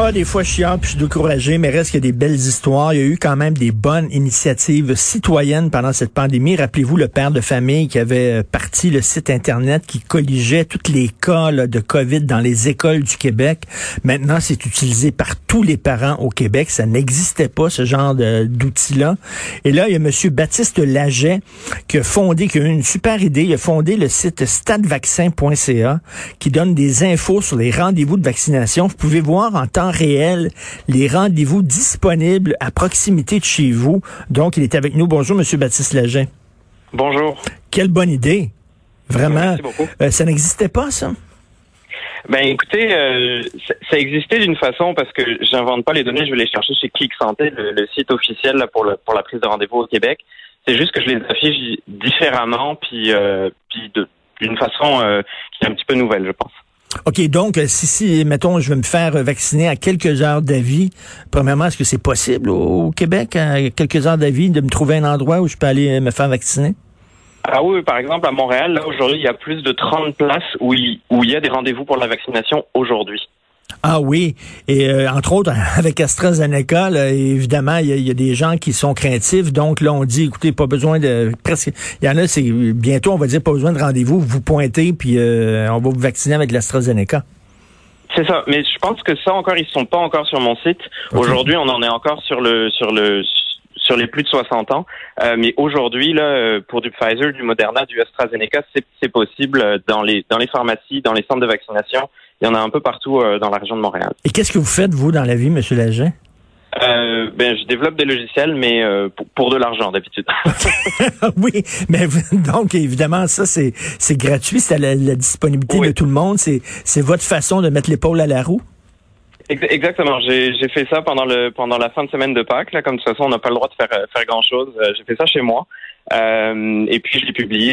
Ah, des fois chiant, puis je suis découragé, mais reste qu'il y a des belles histoires. Il y a eu quand même des bonnes initiatives citoyennes pendant cette pandémie. Rappelez-vous le père de famille qui avait euh, parti le site Internet qui colligeait tous les cas là, de COVID dans les écoles du Québec. Maintenant, c'est utilisé par tous les parents au Québec. Ça n'existait pas, ce genre d'outil-là. Et là, il y a M. Baptiste Laget qui a fondé, qui a eu une super idée. Il a fondé le site stadvaccin.ca qui donne des infos sur les rendez-vous de vaccination. Vous pouvez voir en temps réel les rendez-vous disponibles à proximité de chez vous. Donc, il est avec nous. Bonjour, Monsieur Baptiste Laget. Bonjour. Quelle bonne idée. Vraiment. Merci beaucoup. Euh, ça n'existait pas, ça? Ben écoutez, euh, ça, ça existait d'une façon parce que j'invente pas les données, je vais les chercher chez Clic Santé, le, le site officiel là, pour, le, pour la prise de rendez-vous au Québec. C'est juste que je les affiche différemment, puis, euh, puis d'une façon euh, qui est un petit peu nouvelle, je pense. OK, donc, euh, si, si, mettons, je veux me faire vacciner à quelques heures d'avis, premièrement, est-ce que c'est possible au, Québec, à quelques heures d'avis, de me trouver un endroit où je peux aller euh, me faire vacciner? Ah oui, par exemple, à Montréal, là aujourd'hui, il y a plus de 30 places où il, où il y a des rendez-vous pour la vaccination aujourd'hui. Ah oui, et euh, entre autres, avec AstraZeneca, là, évidemment, il y, a- il y a des gens qui sont craintifs, donc là, on dit, écoutez, pas besoin de... presque. Il y en a, c'est bientôt, on va dire, pas besoin de rendez-vous, vous pointez, puis euh, on va vous vacciner avec l'AstraZeneca. C'est ça, mais je pense que ça encore, ils sont pas encore sur mon site. Aujourd'hui, on en est encore sur le sur le sur les plus de 60 ans. Euh, mais aujourd'hui, là, pour du Pfizer, du Moderna, du AstraZeneca, c'est possible dans les dans les pharmacies, dans les centres de vaccination. Il y en a un peu partout euh, dans la région de Montréal. Et qu'est-ce que vous faites, vous, dans la vie, Monsieur Laget? Euh, ben, je développe des logiciels, mais euh, pour, pour de l'argent d'habitude. oui, mais donc, évidemment, ça, c'est c'est gratuit, c'est à la, la disponibilité Oui. de tout le monde, c'est c'est votre façon de mettre l'épaule à la roue? Ex- Exactement. J'ai fait ça pendant le pendant la fin de semaine de Pâques. Là, comme de toute façon, on n'a pas le droit de faire euh, faire grand chose. J'ai fait ça chez moi. Euh, et puis je l'ai publié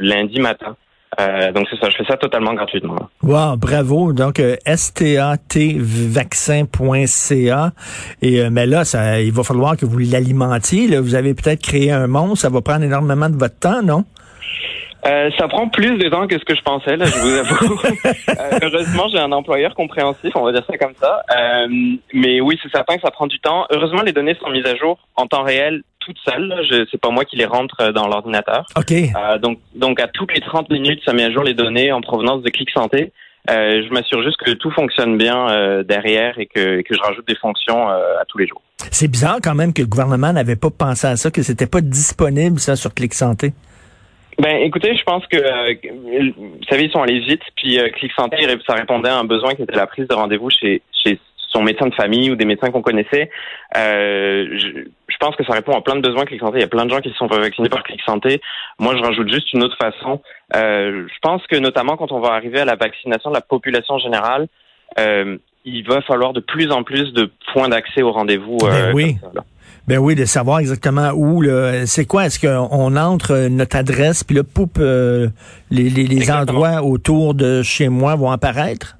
lundi matin. Euh, donc c'est ça. Je fais ça totalement gratuitement. Wow, bravo. Donc, euh, statvaccin.ca. Et, euh, mais là, ça, il va falloir que vous l'alimentiez. là. Vous avez peut-être créé un monstre. Ça va prendre énormément de votre temps, non? Euh, ça prend plus de temps que ce que je pensais, là, je vous avoue. Euh, heureusement, j'ai un employeur compréhensif, on va dire ça comme ça. Euh, mais oui, c'est certain que ça prend du temps. Heureusement, les données sont mises à jour en temps réel toutes seules. là. Je c'est pas moi qui les rentre euh, dans l'ordinateur. OK. Euh, donc, donc à toutes les 30 minutes, ça met à jour les données en provenance de Clic Santé. Euh, je m'assure juste que tout fonctionne bien euh, derrière et que, que je rajoute des fonctions euh, à tous les jours. C'est bizarre quand même que le gouvernement n'avait pas pensé à ça, que c'était pas disponible, ça, sur Clic Santé. Ben, écoutez, je pense que, euh, vous savez, ils sont allés vite, puis euh, Clic Santé, ça répondait à un besoin qui était la prise de rendez-vous chez, chez son médecin de famille ou des médecins qu'on connaissait. Euh, je, je pense que ça répond à plein de besoins Clic Santé. Il y a plein de gens qui se sont pas vaccinés par Clic Santé. Moi, je rajoute juste une autre façon. Euh, je pense que notamment quand on va arriver à la vaccination de la population générale, euh, il va falloir de plus en plus de points d'accès au rendez-vous. Ben euh, oui. Ben oui, de savoir exactement où. C'est quoi? Est-ce qu'on entre euh, notre adresse, puis là, poup, euh, les, les, les endroits autour de chez moi vont apparaître?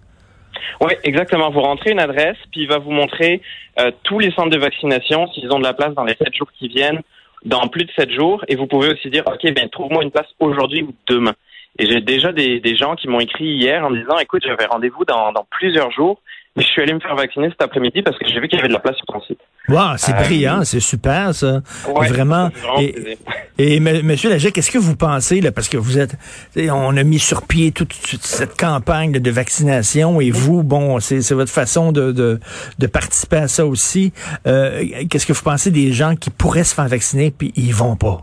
Oui, exactement. Vous rentrez une adresse, puis il va vous montrer euh, tous les centres de vaccination, s'ils ont de la place dans les sept jours qui viennent, dans plus de sept jours. Et vous pouvez aussi dire, OK, ben trouve-moi une place aujourd'hui ou demain. Et j'ai déjà des, des gens qui m'ont écrit hier en disant, écoute, j'avais rendez-vous dans, dans plusieurs jours, mais je suis allé me faire vacciner cet après-midi parce que j'ai vu qu'il y avait de la place sur ton site. Wow, c'est Euh, brillant, c'est super, ça. Ouais, Vraiment. Et-. Et M. Monsieur Laget, qu'est-ce que vous pensez, là, parce que vous êtes, on a mis sur pied toute, toute cette campagne de, vaccination et vous, bon, c'est c'est votre façon de, de, de participer à ça aussi. Euh, qu'est-ce que vous pensez des gens qui pourraient se faire vacciner puis ils vont pas?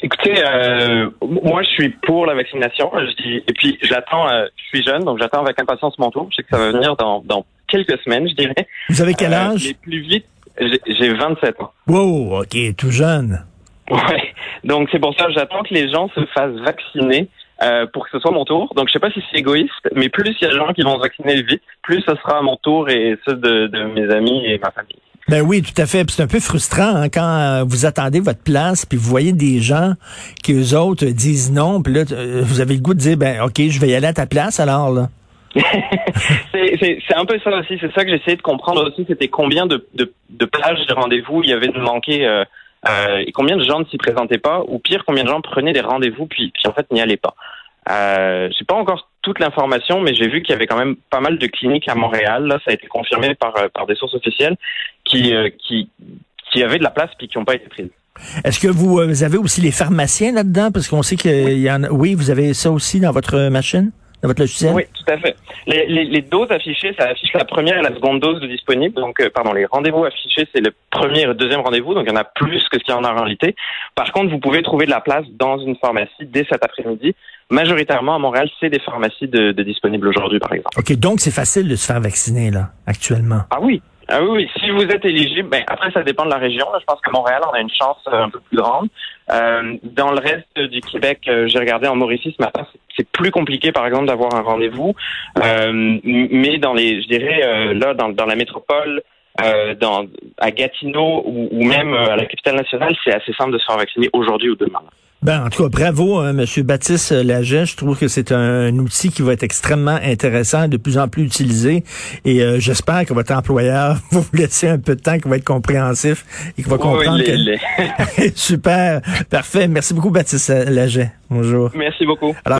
Écoutez, euh, moi je suis pour la vaccination. Je dis, et puis j'attends, euh, je suis jeune, donc j'attends avec impatience mon tour. Je sais que ça va venir dans, dans quelques semaines, je dirais. Vous avez quel Euh, âge? mais plus vite, J'ai 27 ans. Wow, OK, tout jeune. Ouais. Donc c'est pour ça que j'attends que les gens se fassent vacciner euh, pour que ce soit mon tour. Donc je sais pas si c'est égoïste, mais plus il y a de gens qui vont se vacciner vite, plus ce sera à mon tour et ceux de, de mes amis et ma famille. Ben oui, tout à fait. C'est un peu frustrant hein, quand euh, vous attendez votre place, puis vous voyez des gens qui eux autres disent non, puis là euh, vous avez le goût de dire ben ok, je vais y aller à ta place alors là. c'est un peu ça aussi. C'est ça que j'essayais de comprendre aussi. C'était combien de, de, de plages de rendez-vous il y avait de manquer euh, euh, et combien de gens ne s'y présentaient pas, ou pire, combien de gens prenaient des rendez-vous puis, puis en fait n'y allaient pas. Euh, j'ai pas encore toute l'information, mais j'ai vu qu'il y avait quand même pas mal de cliniques à Montréal. Là, ça a été confirmé par, euh, par des sources officielles qui, euh, qui, qui avaient de la place puis qui n'ont pas été prises. Est-ce que vous, vous, avez aussi les pharmaciens là-dedans? Parce qu'on sait qu'il y en a. Oui, vous avez ça aussi dans votre machine? Dans votre logiciel? Oui, tout à fait. Les, les, les, doses affichées, ça affiche la première et la seconde dose de disponible. Donc, euh, pardon, les rendez-vous affichés, c'est le premier et le deuxième rendez-vous. Donc, il y en a plus que ce qu'il y en a en réalité. Par contre, vous pouvez trouver de la place dans une pharmacie dès cet après-midi. Majoritairement, à Montréal, c'est des pharmacies de, de disponibles aujourd'hui, par exemple. OK, donc c'est facile de se faire vacciner, là, actuellement. Ah oui, ah oui, si vous êtes éligible, ben après ça dépend de la région. je pense que Montréal, on a une chance euh, un peu plus grande. Euh, dans le reste du Québec, euh, j'ai regardé en Mauricie ce matin, c'est plus compliqué, par exemple, d'avoir un rendez-vous. Euh, mais dans les, je dirais là, dans, la métropole, dans à Gatineau ou même à la capitale nationale, c'est assez simple de se faire vacciner aujourd'hui ou demain. Ben, en tout cas, bravo, hein, Monsieur Baptiste Laget. Je trouve que c'est un, outil qui va être extrêmement intéressant, de plus en plus utilisé. Et euh, j'espère que votre employeur va vous laisser un peu de temps, qu'il va être compréhensif et qu'il va comprendre que... Super, parfait. Merci beaucoup, Baptiste Laget. Bonjour. Merci beaucoup. Alors,